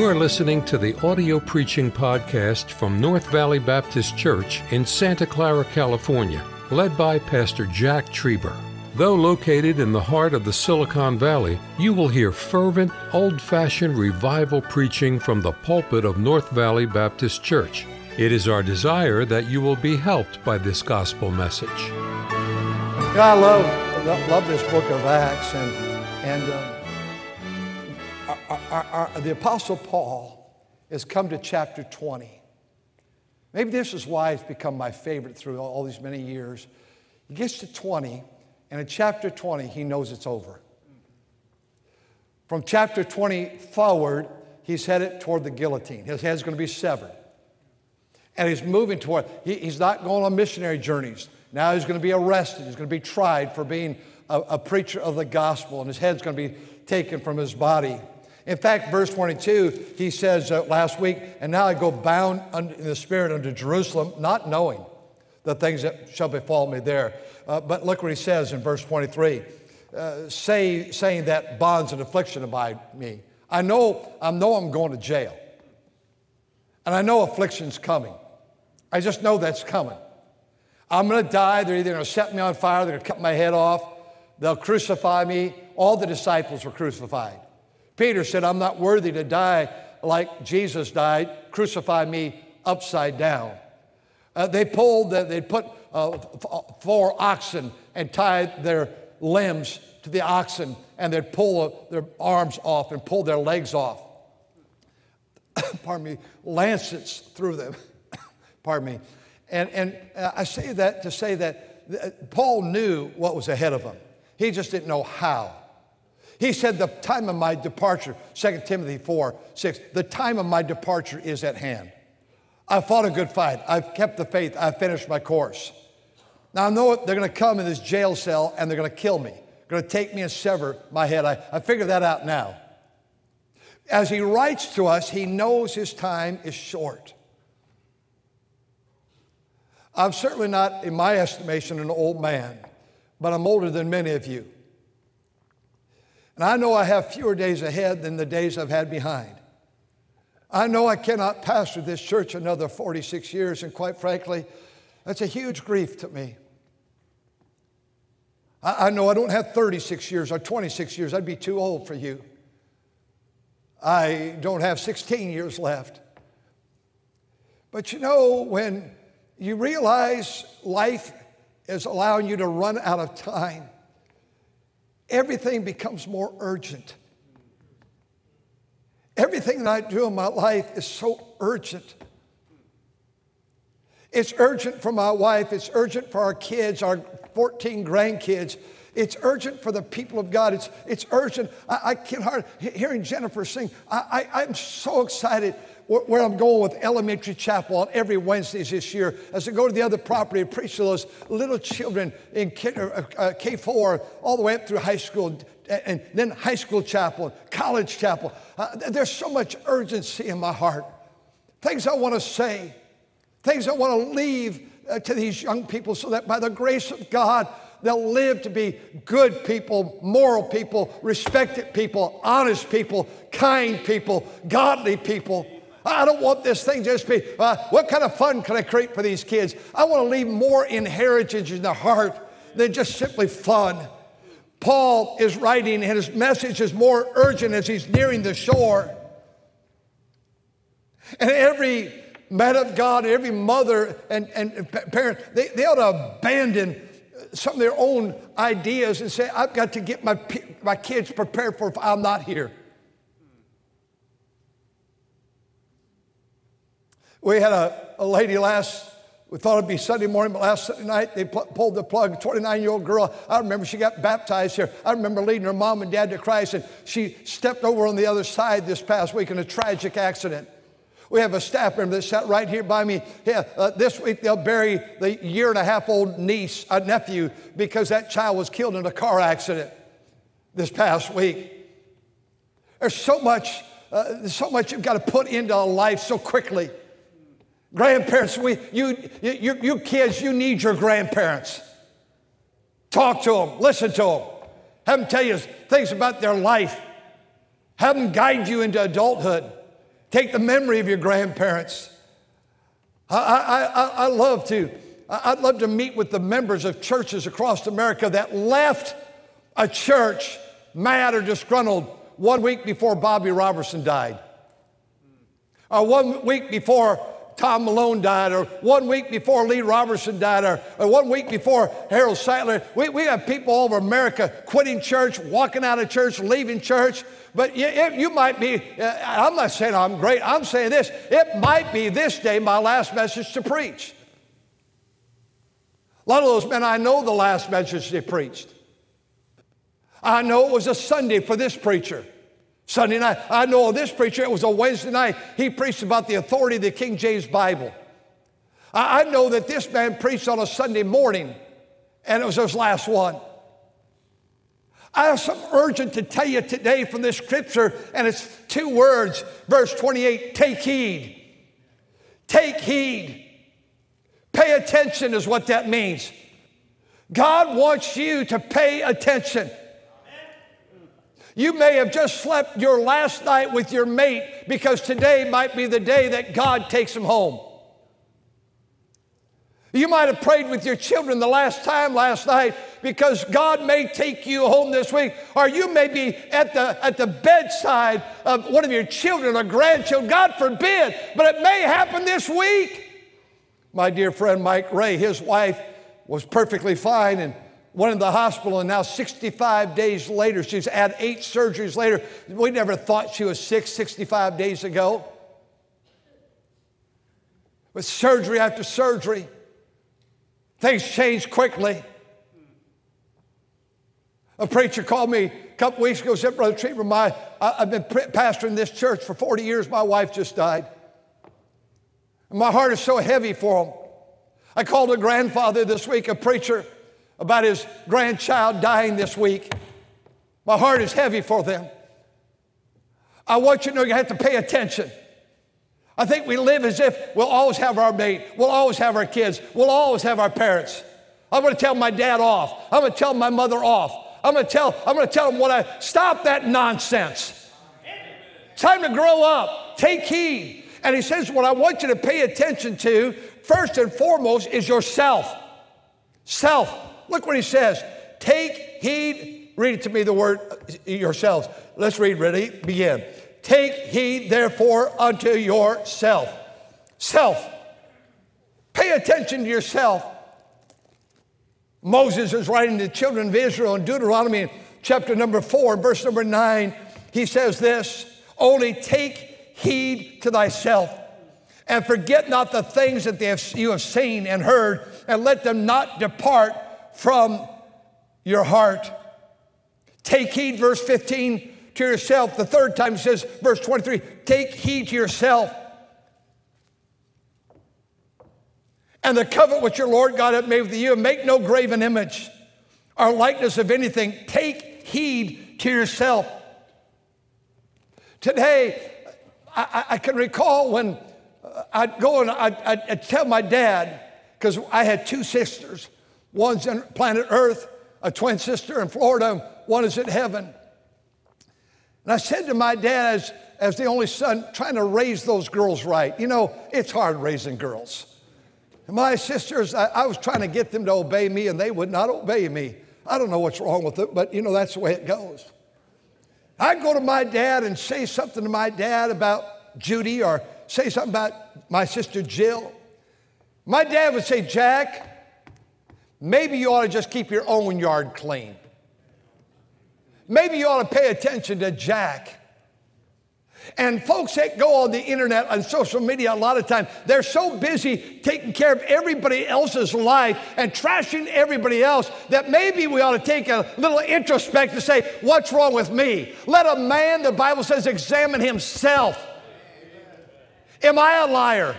You are listening to the audio preaching podcast from North Valley Baptist Church in Santa Clara, California, led by Pastor Jack Trieber. Though located in the heart of the Silicon Valley, you will hear fervent, old fashioned revival preaching from the pulpit of North Valley Baptist Church. It is our desire that you will be helped by this gospel message. Yeah, I love, love this book of Acts, and, and uh, our, our, our, the Apostle Paul has come to chapter 20. Maybe this is why it's become my favorite through all, all these many years. He gets to 20, and in chapter 20, he knows it's over. From chapter 20 forward, he's headed toward the guillotine. His head's going to be severed. And he's moving toward, he, he's not going on missionary journeys. Now he's going to be arrested. He's going to be tried for being a, a preacher of the gospel, and his head's going to be taken from his body. In fact, verse 22, he says uh, last week, and now I go bound in the Spirit unto Jerusalem, not knowing the things that shall befall me there. Uh, but look what he says in verse 23 uh, say, saying that bonds and affliction abide me. I know, I know I'm going to jail. And I know affliction's coming. I just know that's coming. I'm going to die. They're either going to set me on fire, they're going to cut my head off, they'll crucify me. All the disciples were crucified. Peter said, I'm not worthy to die like Jesus died. Crucify me upside down. Uh, they pulled, the, they put uh, four oxen and tied their limbs to the oxen, and they'd pull their arms off and pull their legs off. Pardon me, lancets through them. Pardon me. And, and uh, I say that to say that uh, Paul knew what was ahead of him. He just didn't know how. He said, The time of my departure, 2 Timothy 4 6, the time of my departure is at hand. I fought a good fight. I've kept the faith. I've finished my course. Now I know they're going to come in this jail cell and they're going to kill me. They're going to take me and sever my head. I, I figured that out now. As he writes to us, he knows his time is short. I'm certainly not, in my estimation, an old man, but I'm older than many of you. And I know I have fewer days ahead than the days I've had behind. I know I cannot pastor this church another 46 years, and quite frankly, that's a huge grief to me. I, I know I don't have 36 years or 26 years, I'd be too old for you. I don't have 16 years left. But you know, when you realize life is allowing you to run out of time, everything becomes more urgent. Everything that I do in my life is so urgent. It's urgent for my wife, it's urgent for our kids, our 14 grandkids. It's urgent for the people of God. It's, it's urgent. I, I can't hardly, hearing Jennifer sing, I, I, I'm so excited where I'm going with elementary chapel on every Wednesdays this year as I go to the other property and preach to those little children in K, uh, uh, K4 all the way up through high school and then high school chapel, college chapel. Uh, there's so much urgency in my heart. Things I want to say, things I want to leave uh, to these young people so that by the grace of God, they'll live to be good people, moral people, respected people, honest people, kind people, godly people. I don't want this thing just be, uh, what kind of fun can I create for these kids? I want to leave more inheritance in their heart than just simply fun. Paul is writing, and his message is more urgent as he's nearing the shore. And every man of God, every mother and, and parent, they, they ought to abandon some of their own ideas and say, I've got to get my, my kids prepared for if I'm not here. We had a, a lady last, we thought it'd be Sunday morning, but last Sunday night they pl- pulled the plug. 29 year old girl, I remember she got baptized here. I remember leading her mom and dad to Christ, and she stepped over on the other side this past week in a tragic accident. We have a staff member that sat right here by me. Yeah, uh, this week they'll bury the year and a half old niece, a nephew, because that child was killed in a car accident this past week. There's so much, uh, so much you've got to put into a life so quickly. Grandparents, we, you, you, you kids, you need your grandparents. Talk to them, listen to them, have them tell you things about their life, have them guide you into adulthood. Take the memory of your grandparents. I, I, I, I love to. I'd love to meet with the members of churches across America that left a church mad or disgruntled one week before Bobby Robertson died, or one week before Tom Malone died, or one week before Lee Roberson died, or, or one week before Harold Sightler. We, we have people all over America quitting church, walking out of church, leaving church. But you, you might be, uh, I'm not saying I'm great, I'm saying this. It might be this day my last message to preach. A lot of those men, I know the last message they preached. I know it was a Sunday for this preacher. Sunday night. I know this preacher, it was a Wednesday night. He preached about the authority of the King James Bible. I, know that this man preached on a Sunday morning, and it was his last one. I have something urgent to tell you today from this scripture, and it's two words. Verse 28 take heed. Take heed. Pay attention is what that means. God wants you to pay attention. You may have just slept your last night with your mate because today might be the day that God takes them home. You might have prayed with your children the last time last night because God may take you home this week, or you may be at the, at the bedside of one of your children or grandchildren, God forbid, but it may happen this week. My dear friend Mike Ray, his wife was perfectly fine and went in the hospital, and now 65 days later, she's had eight surgeries later. We never thought she was sick 65 days ago. With surgery after surgery, things change quickly. A preacher called me a couple weeks ago, said, Brother Trieber, my, I, have been pastoring this church for 40 years. My wife just died. And my heart is so heavy for him. I called a grandfather this week, a preacher about his grandchild dying this week. My heart is heavy for them. I want you to know you have to pay attention. I think we live as if we'll always have our mate, we'll always have our kids, we'll always have our parents. I'm to tell my dad off. I'm to tell my mother off. I'm to tell I'm to tell them what I stop that nonsense. Time to grow up. Take heed. And he says, What I want you to pay attention to, first and foremost, is yourself. Self. Look what he says. Take heed. Read it to me, the word uh, yourselves. Let's read. Ready? Begin. Take heed, therefore, unto yourself. Self. Pay attention to yourself. Moses is writing to the children of Israel in Deuteronomy chapter number four, verse number nine. He says this Only take heed to thyself and forget not the things that have, you have seen and heard, and let them not depart from your heart. Take heed, verse 15, to yourself. The third time he says, verse 23, take heed to yourself. And the covenant which your Lord God hath made with you, and make no graven image or likeness of anything. Take heed to yourself. Today, I, I can recall when uh, I'd go and I'd, I'd tell my dad, because I had two sisters. One's in planet Earth, a twin sister in Florida, one is in heaven. And I said to my dad, as, as the only son, trying to raise those girls right, you know, it's hard raising girls. And my sisters, I, I was trying to get them to obey me, and they would not obey me. I don't know what's wrong with it, but you know, that's the way it goes. I'd go to my dad and say something to my dad about Judy or say something about my sister Jill. My dad would say, Jack, maybe you ought to just keep your own yard clean. Maybe you ought to pay attention to Jack. And folks that go on the internet and social media a lot of time, they're so busy taking care of everybody else's life and trashing everybody else that maybe we ought to take a little introspect to say, what's wrong with me? Let a man, the Bible says, examine himself. Am I a liar?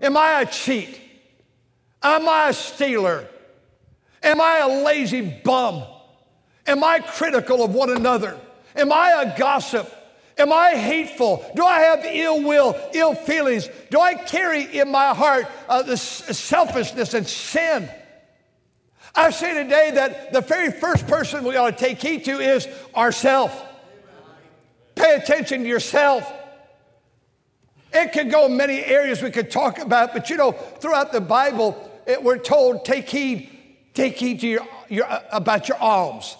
Am I a cheat? Am I a stealer? Am I a lazy bum? Am I critical of one another? Am I a gossip? Am I hateful? Do I have ill will, ill feelings? Do I carry in my heart uh, this selfishness and sin? I say today that the very first person we ought to take heed to is ourself. Pay attention to yourself. It could go in many areas we could talk about, but you know, throughout the Bible, it, we're told take heed, take heed to your, your, uh, about your alms.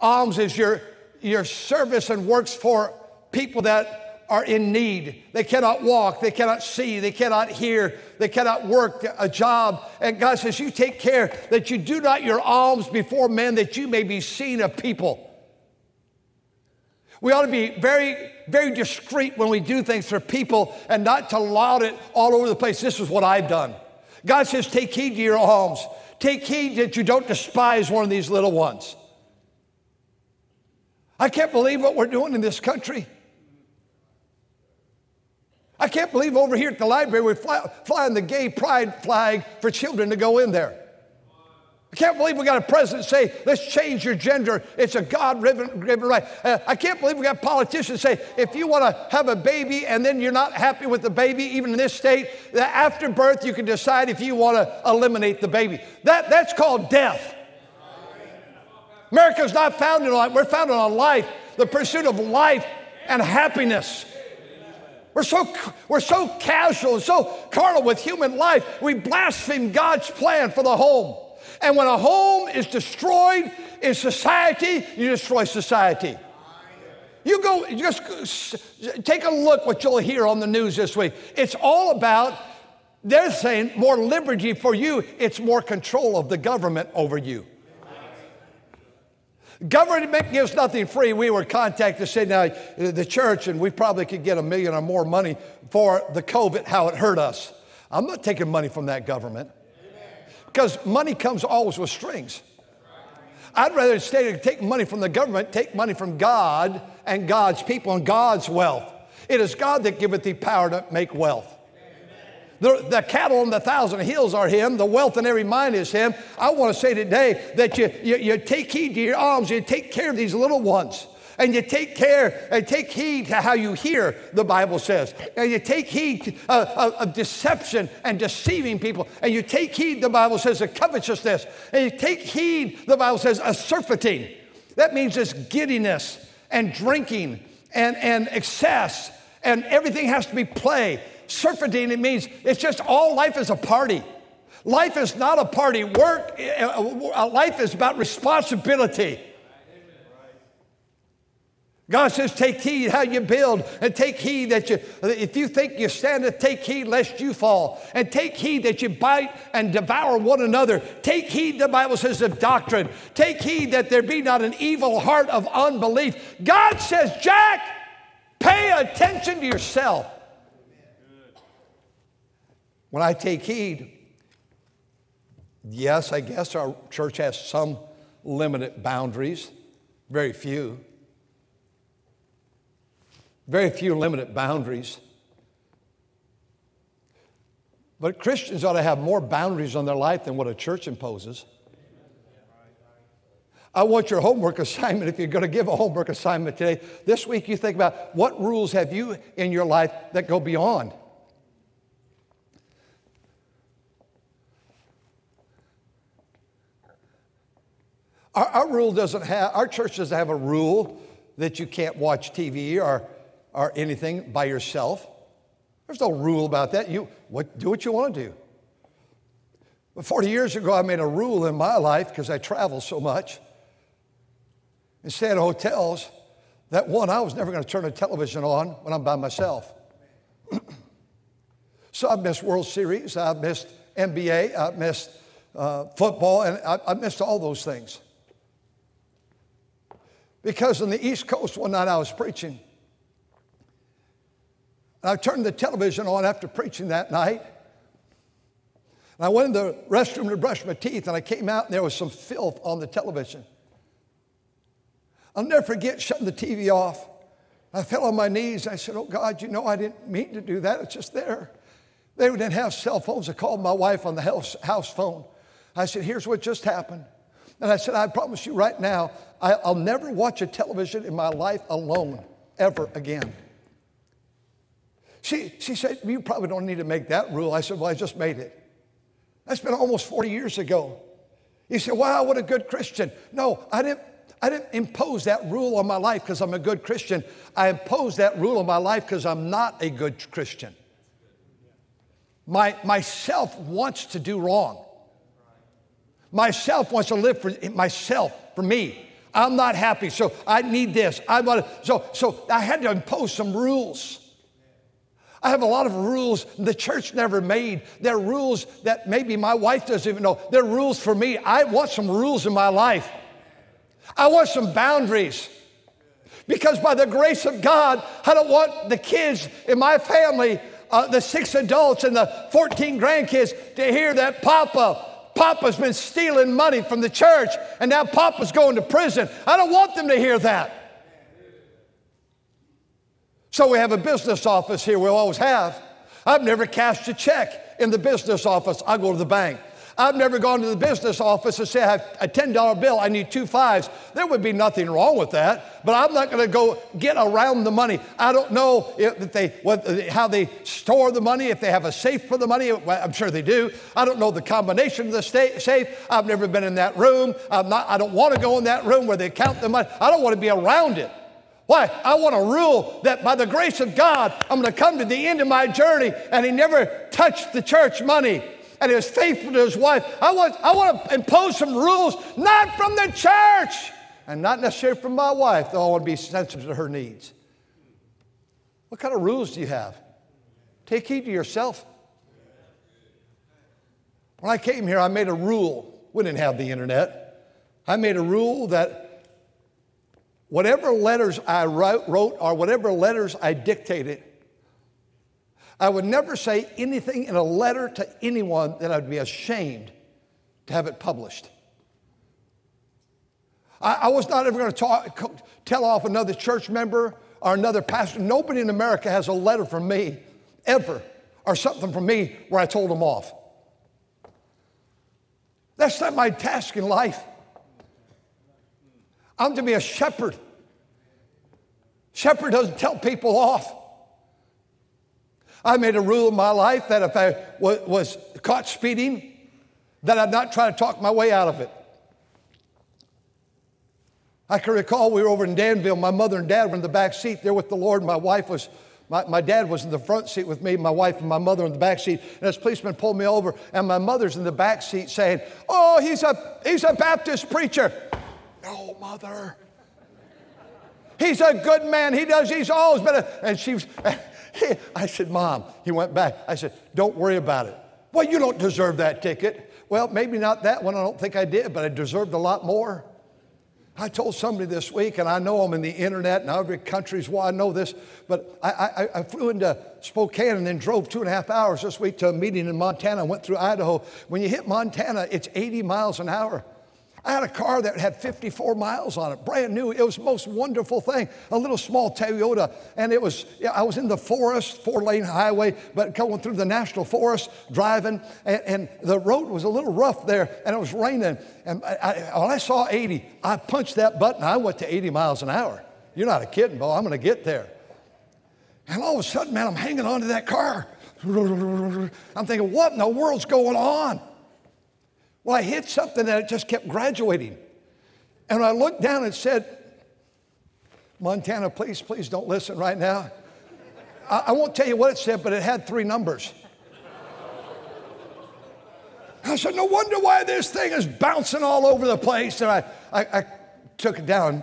Alms is your, your service and works for people that are in need. They cannot walk, they cannot see, they cannot hear, they cannot work a job. And God says, You take care that you do not your alms before men, that you may be seen of people. We ought to be very, very discreet when we do things for people and not to laud it all over the place. This is what I've done. God says, Take heed to your alms. Take heed that you don't despise one of these little ones. I can't believe what we're doing in this country. I can't believe over here at the library we're fly, flying the gay pride flag for children to go in there. I can't believe we got a president say, let's change your gender. It's a God given right. Uh, I can't believe we got politicians say, if you want to have a baby and then you're not happy with the baby, even in this state, that after birth you can decide if you want to eliminate the baby. That, that's called death. America's not founded on, we're founded on life, the pursuit of life and happiness. We're so, we're so casual and so carnal with human life, we blaspheme God's plan for the home. And when a home is destroyed in society, you destroy society. You go, just take a look what you'll hear on the news this week. It's all about, they're saying more liberty for you, it's more control of the government over you. Government gives nothing free. We were contacted to say now the church, and we probably could get a million or more money for the COVID, how it hurt us. I'm not taking money from that government because money comes always with strings. I'd rather take money from the government, take money from God and God's people and God's wealth. It is God that giveth thee power to make wealth. The, the, cattle on the thousand hills are him. The wealth in every mind is him. I want to say today that you, you, you take heed to your alms. You take care of these little ones. And you take care and take heed to how you hear, the Bible says. And you take heed to, uh, of deception and deceiving people. And you take heed, the Bible says, of covetousness. And you take heed, the Bible says, of surfeiting. That means this giddiness and drinking and, and excess. And everything has to be play surfeiting, it means it's just all life is a party. Life is not a party. Work, uh, uh, life is about responsibility. God says, take heed how you build, and take heed that you, if you think you stand take heed lest you fall, and take heed that you bite and devour one another. Take heed, the Bible says, of doctrine. Take heed that there be not an evil heart of unbelief. God says, Jack, pay attention to yourself. When I take heed, yes, I guess our church has some limited boundaries, very few. Very few limited boundaries. But Christians ought to have more boundaries on their life than what a church imposes. I want your homework assignment, if you're going to give a homework assignment today, this week you think about what rules have you in your life that go beyond Our, our, rule doesn't have, our church doesn't have a rule that you can't watch TV or, or anything by yourself. There's no rule about that. You what, do what you want to do. But 40 years ago, I made a rule in my life because I travel so much and stay at hotels that one, I was never going to turn the television on when I'm by myself. so I've missed World Series, I've missed NBA, I've missed uh, football, and I, I missed all those things. Because on the East Coast one night I was preaching. I turned the television on after preaching that night. And I went in the restroom to brush my teeth, and I came out, and there was some filth on the television. I'll never forget shutting the TV off. I fell on my knees. I said, Oh God, you know I didn't mean to do that. It's just there. They didn't have cell phones. I called my wife on the house, house phone. I said, Here's what just happened. And I said, I promise you right now, I, will never watch a television in my life alone ever again. She, she said, You probably don't need to make that rule. I said, Well, I just made it. That's been almost 40 years ago. You say, Wow, what a good Christian. No, I didn't. I didn't impose that rule on my life because I'm a good Christian. I imposed that rule on my life because I'm not a good Christian. My, myself wants to do wrong. Myself wants to live for myself, for me. I'm not happy, so I need this. I want to, so, so I had to impose some rules. I have a lot of rules the church never made. They're rules that maybe my wife doesn't even know. They're rules for me. I want some rules in my life. I want some boundaries. Because by the grace of God, I don't want the kids in my family, uh, the six adults and the 14 grandkids, to hear that Papa, Papa's been stealing money from the church and now Papa's going to prison. I don't want them to hear that. So we have a business office here, we always have. I've never cashed a check in the business office. I go to the bank. I've never gone to the business office and said, I have a $10 bill, I need two fives. There would be nothing wrong with that, but I'm not going to go get around the money. I don't know if they, what, how they store the money, if they have a safe for the money. I'm sure they do. I don't know the combination of the safe. I've never been in that room. I'm not, I don't want to go in that room where they count the money. I don't want to be around it. Why? I want a rule that by the grace of God, I'm going to come to the end of my journey and he never touched the church money and he was faithful to his wife. I want, I want to impose some rules, not from the church and not necessarily from my wife, though I want to be sensitive to her needs. What kind of rules do you have? Take heed to yourself. When I came here, I made a rule. We didn't have the internet. I made a rule that whatever letters I wrote, or whatever letters I dictated, I would never say anything in a letter to anyone that I'd be ashamed to have it published. I, I was not ever going to talk, tell off another church member or another pastor. Nobody in America has a letter from me ever or something from me where I told them off. That's not my task in life. I'm to be a shepherd. Shepherd doesn't tell people off. I made a rule in my life that if I was caught speeding, that I'd not try to talk my way out of it. I can recall we were over in Danville. My mother and dad were in the back seat there with the Lord. My wife was, my, my dad was in the front seat with me, my wife and my mother in the back seat. And this policeman pulled me over, and my mother's in the back seat saying, Oh, he's a, he's a Baptist preacher. No, mother. He's a good man. He does, he's always been a, and she was, I said, Mom, he went back. I said, Don't worry about it. Well, you don't deserve that ticket. Well, maybe not that one. I don't think I did, but I deserved a lot more. I told somebody this week, and I know I'm in the internet and other countries why I know this, but I, I, I, flew into Spokane and then drove two and a half hours this week to a meeting in Montana. Went through Idaho. When you hit Montana, it's 80 miles an hour. I had a car that had 54 miles on it, brand new. It was the most wonderful thing. A little small Toyota, and it was. I was in the forest, four-lane highway, but going through the national forest, driving, and, and the road was a little rough there, and it was raining. And I, I, when I saw 80, I punched that button. I went to 80 miles an hour. You're not a kidding, Bo. I'm going to get there. And all of a sudden, man, I'm hanging on to that car. I'm thinking, what in the world's going on? Well, I hit something and it just kept graduating. And I looked down and said, Montana, please, please don't listen right now. I, I won't tell you what it said, but it had three numbers. I said, no wonder why this thing is bouncing all over the place. And I, I, I took it down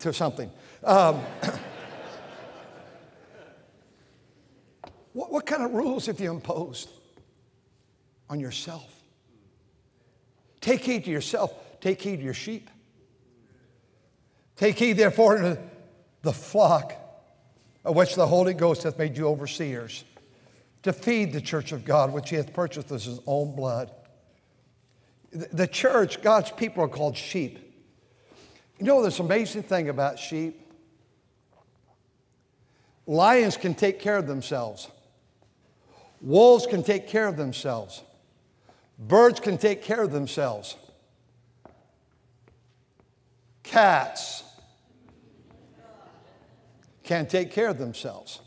to something. Um, what, what kind of rules have you imposed on yourself? Take heed to yourself, take heed to your sheep. Take heed, therefore, to the flock of which the Holy Ghost hath made you overseers, to feed the church of God, which he hath purchased with his own blood. The church, God's people, are called sheep. You know this amazing thing about sheep? Lions can take care of themselves. Wolves can take care of themselves. Birds can take care of themselves. Cats can't take care of themselves.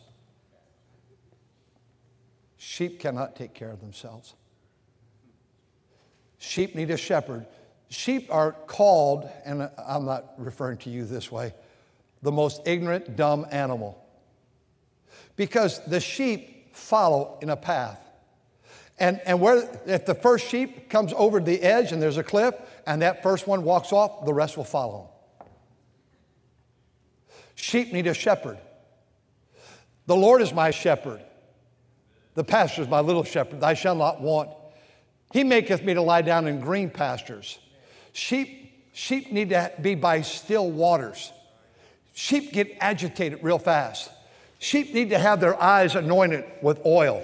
Sheep cannot take care of themselves. Sheep need a shepherd. Sheep are called, and I'm not referring to you this way, the most ignorant, dumb animal. Because the sheep follow in a path. And, and where, if the first sheep comes over the edge and there's a cliff, and that first one walks off, the rest will follow. Sheep need a shepherd. The Lord is my shepherd. The pasture is my little shepherd. I shall not want. He maketh me to lie down in green pastures. Sheep, sheep need to be by still waters. Sheep get agitated real fast. Sheep need to have their eyes anointed with oil.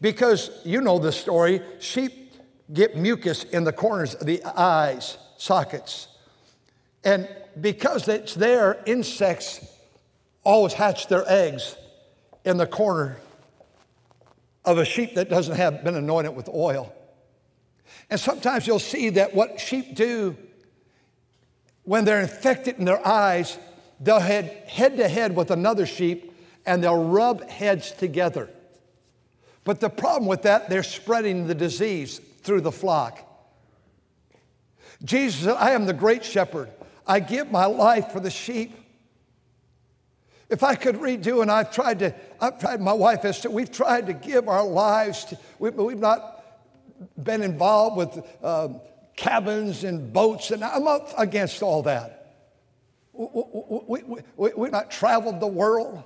Because you know the story, sheep get mucus in the corners of the eyes, sockets. And because it's there, insects always hatch their eggs in the corner of a sheep that doesn't have been anointed with oil. And sometimes you'll see that what sheep do when they're infected in their eyes, they'll head head to head with another sheep and they'll rub heads together. But the problem with that, they're spreading the disease through the flock. Jesus said, I am the great shepherd. I give my life for the sheep. If I could redo, and I've tried to, I've tried, my wife has to, we've tried to give our lives to, we, we've not been involved with uh, cabins and boats, and I'm up against all that. We, we, we, we've not traveled the world.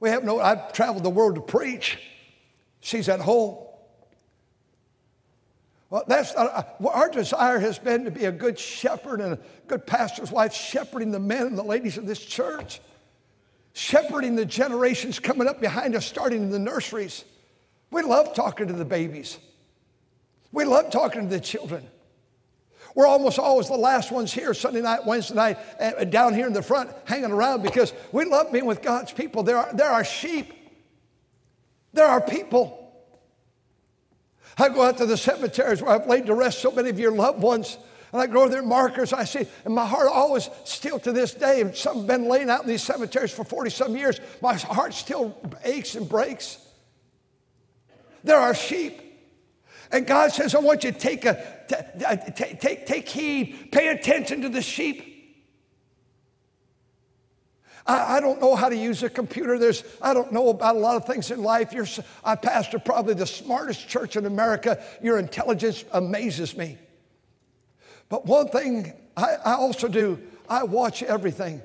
We have no, I've traveled the world to preach. She's at home. Well, that's not, uh, our desire has been to be a good shepherd and a good pastor's wife, shepherding the men and the ladies of this church, shepherding the generations coming up behind us, starting in the nurseries. We love talking to the babies. We love talking to the children. We're almost always the last ones here Sunday night, Wednesday night, and down here in the front hanging around because we love being with God's people. They're, they're our sheep. There are people. I go out to the cemeteries where I've laid to rest so many of your loved ones, and I go to their markers. I see, and my heart always, still to this day, and some have been laying out in these cemeteries for 40 some years, my heart still aches and breaks. There are sheep. And God says, I want you to take, take, take heed, pay attention to the sheep. I, I, don't know how to use a computer. There's, I don't know about a lot of things in life. You're, I pastor probably the smartest church in America. Your intelligence amazes me. But one thing I, I also do, I watch everything.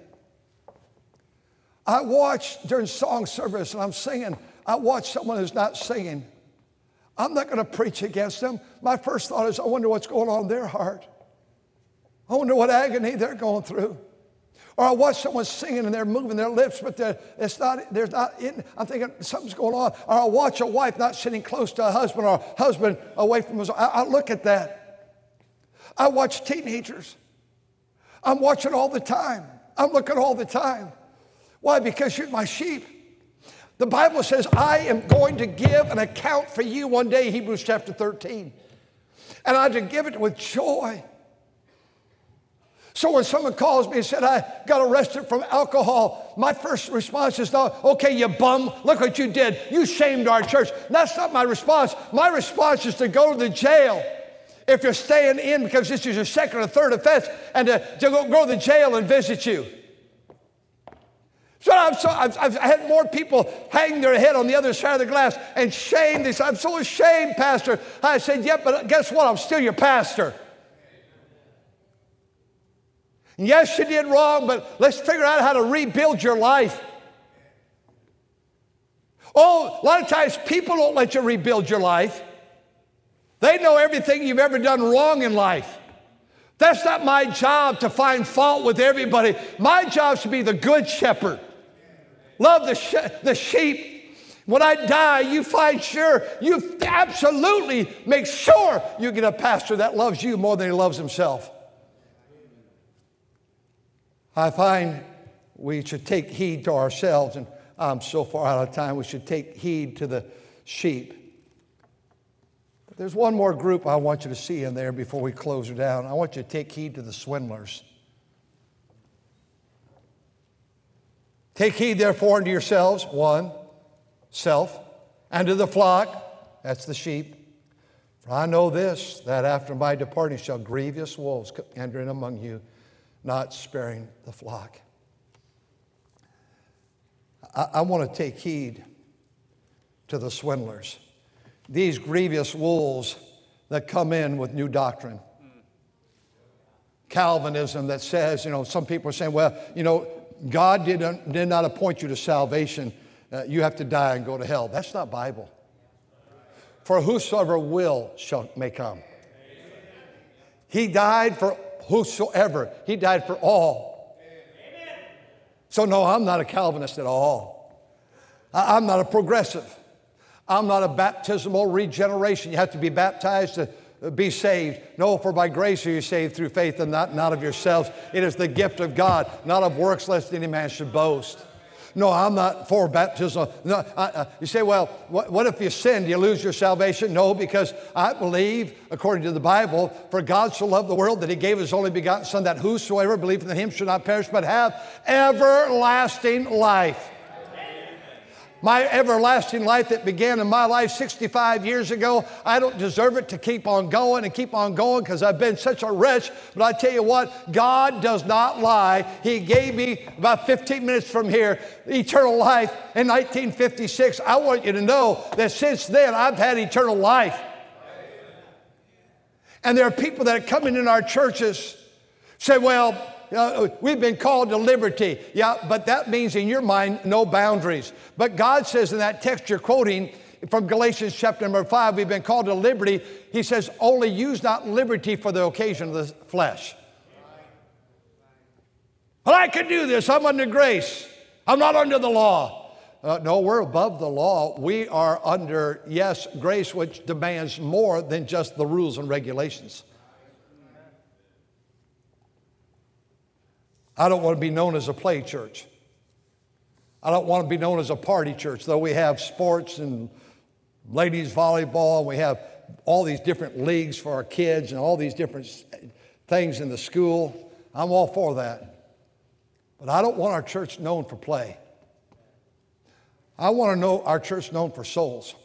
I watch during song service and I'm singing, I watch someone who's not singing. I'm not going to preach against them. My first thought is, I wonder what's going on in their heart. I wonder what agony they're going through. Or I watch someone singing and they're moving their lips, but it's not, there's not in, I'm thinking something's going on. Or I watch a wife not sitting close to a husband or a husband away from his, I, I look at that. I watch teenagers. I'm watching all the time. I'm looking all the time. Why? Because you're my sheep. The Bible says, I am going to give an account for you one day, Hebrews chapter 13. And I to give it with joy. So when someone calls me and said, I got arrested from alcohol, my first response is not, okay, you bum, look what you did. You shamed our church. That's not my response. My response is to go to the jail if you're staying in because this is your second or third offense and to, to go, go to the jail and visit you. So, I've, so I've, I've, had more people hang their head on the other side of the glass and shame. They said, I'm so ashamed, Pastor. I said, yeah, but guess what? I'm still your pastor. Yes, you did wrong, but let's figure out how to rebuild your life. Oh, a lot of times people don't let you rebuild your life. They know everything you've ever done wrong in life. That's not my job to find fault with everybody. My job is to be the good shepherd. Love the, the sheep. When I die, you find sure, you absolutely make sure you get a pastor that loves you more than he loves himself. I find we should take heed to ourselves, and I'm so far out of time, we should take heed to the sheep. But there's one more group I want you to see in there before we close it down. I want you to take heed to the swindlers. Take heed, therefore, unto yourselves, one, self, and to the flock, that's the sheep. For I know this, that after my departing shall grievous wolves enter in among you not sparing the flock. I, I want to take heed to the swindlers. These grievous wolves that come in with new doctrine. Calvinism that says, you know, some people are saying, well, you know, God did, did not appoint you to salvation. Uh, you have to die and go to hell. That's not Bible. For whosoever will shall may come. He died for whosoever. He died for all. So no, I'm not a Calvinist at all. I'm not a progressive. I'm not a baptismal regeneration. You have to be baptized to be saved. No, for by grace are you saved through faith and not, not of yourselves. It is the gift of God, not of works, lest any man should boast. No, I'm not for baptism. No, I, uh, you say, well, what, what if you sin? Do you lose your salvation? No, because I believe, according to the Bible, for God so loved the world that he gave his only begotten Son, that whosoever believeth in him should not perish but have everlasting life. My everlasting life that began in my life 65 years ago, I don't deserve it to keep on going and keep on going because I've been such a wretch. But I tell you what, God does not lie. He gave me about 15 minutes from here eternal life in 1956. I want you to know that since then I've had eternal life. And there are people that are coming in our churches say, well, uh, we've been called to liberty. Yeah, but that means in your mind, no boundaries. But God says in that text you're quoting from Galatians chapter number five, we've been called to liberty. He says, only use not liberty for the occasion of the flesh. Well, I can do this. I'm under grace. I'm not under the law. Uh, no, we're above the law. We are under, yes, grace, which demands more than just the rules and regulations. I don't want to be known as a play church. I don't want to be known as a party church, though we have sports and ladies volleyball, and we have all these different leagues for our kids and all these different things in the school. I'm all for that. But I don't want our church known for play. I want to know our church known for souls.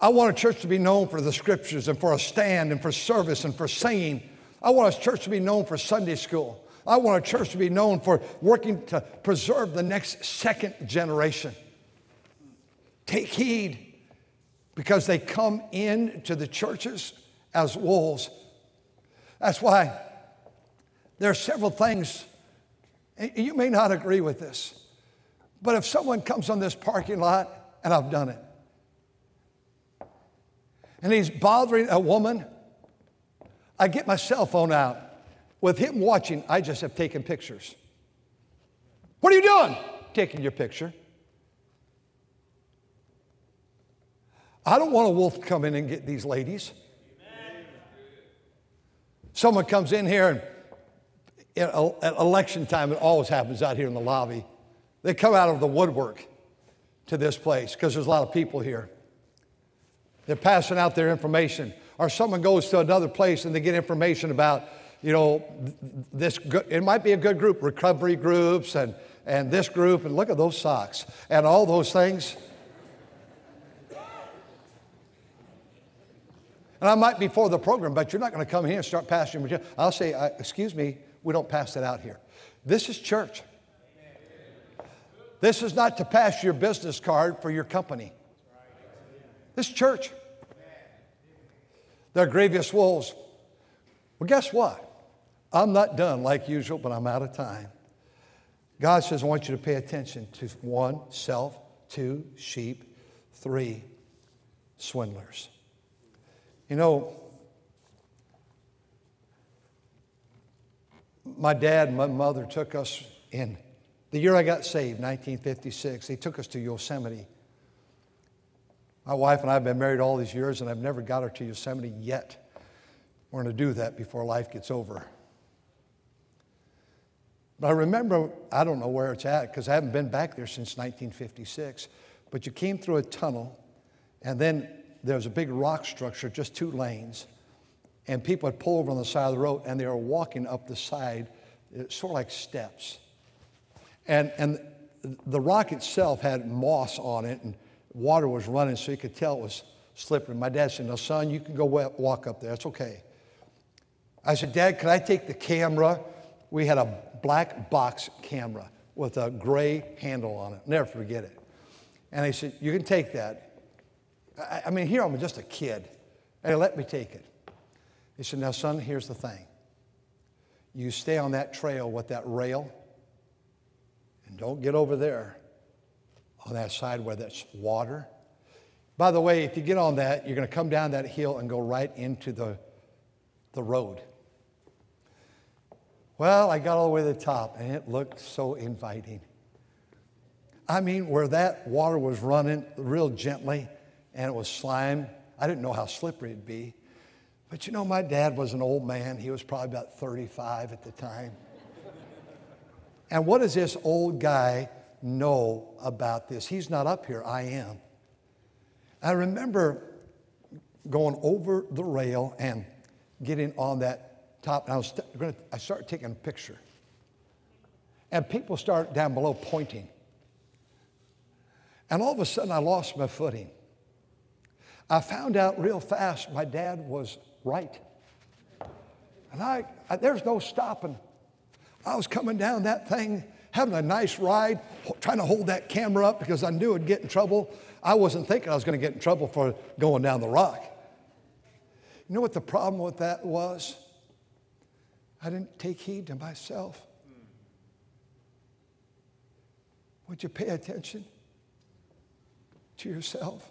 I want a church to be known for the scriptures and for a stand and for service and for singing I want a church to be known for Sunday school. I want a church to be known for working to preserve the next second generation. Take heed because they come into the churches as wolves. That's why there are several things, you may not agree with this, but if someone comes on this parking lot, and I've done it, and he's bothering a woman, I get my cell phone out. With him watching, I just have taken pictures. What are you doing? Taking your picture. I don't want a wolf to come in and get these ladies. Someone comes in here and at election time, it always happens out here in the lobby. They come out of the woodwork to this place because there's a lot of people here. They're passing out their information or someone goes to another place and they get information about, you know, this, it might be a good group, recovery groups and, and this group, and look at those socks and all those things. And I might be for the program, but you're not going to come here and start passing. I'll say, uh, excuse me, we don't pass that out here. This is church. This is not to pass your business card for your company. This church. They're grievous wolves. Well, guess what? I'm not done like usual, but I'm out of time. God says, I want you to pay attention to one, self, two, sheep, three, swindlers. You know, my dad and my mother took us in the year I got saved, 1956. They took us to Yosemite. My wife and I have been married all these years, and I've never got her to Yosemite yet. We're going to do that before life gets over. But I remember, I don't know where it's at because I haven't been back there since 1956. But you came through a tunnel, and then there was a big rock structure, just two lanes. And people would pull over on the side of the road, and they were walking up the side, uh, sort of like steps. And, and the rock itself had moss on it, and water was running so you could tell it was slippery. My dad said, No, son, you can go walk up there. It's okay. I said, Dad, can I take the camera? We had a black box camera with a gray handle on it. Never forget it. And I said, You can take that. I, I mean, here I'm just a kid. Hey, let me take it. He said, Now, son, here's the thing. You stay on that trail with that rail, and don't get over there on that side where that's water. By the way, if you get on that, you're going to come down that hill and go right into the, the road. Well, I got all the way to the top, and it looked so inviting. I mean, where that water was running real gently and it was slime, I didn't know how slippery it'd be. But you know, my dad was an old man. He was probably about 35 at the time. and what does this old guy know about this? He's not up here, I am. I remember going over the rail and getting on that top, and I was going to, I started taking a picture. And people started down below pointing. And all of a sudden, I lost my footing. I found out real fast my dad was right. And I, I, there's no stopping. I was coming down that thing, having a nice ride, trying to hold that camera up because I knew I'd get in trouble. I wasn't thinking I was going to get in trouble for going down the rock. You know what the problem with that was? I didn't take heed to myself. Would you pay attention to yourself?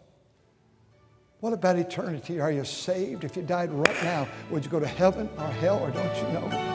What about eternity? Are you saved? If you died right now, would you go to heaven or hell, or don't you know?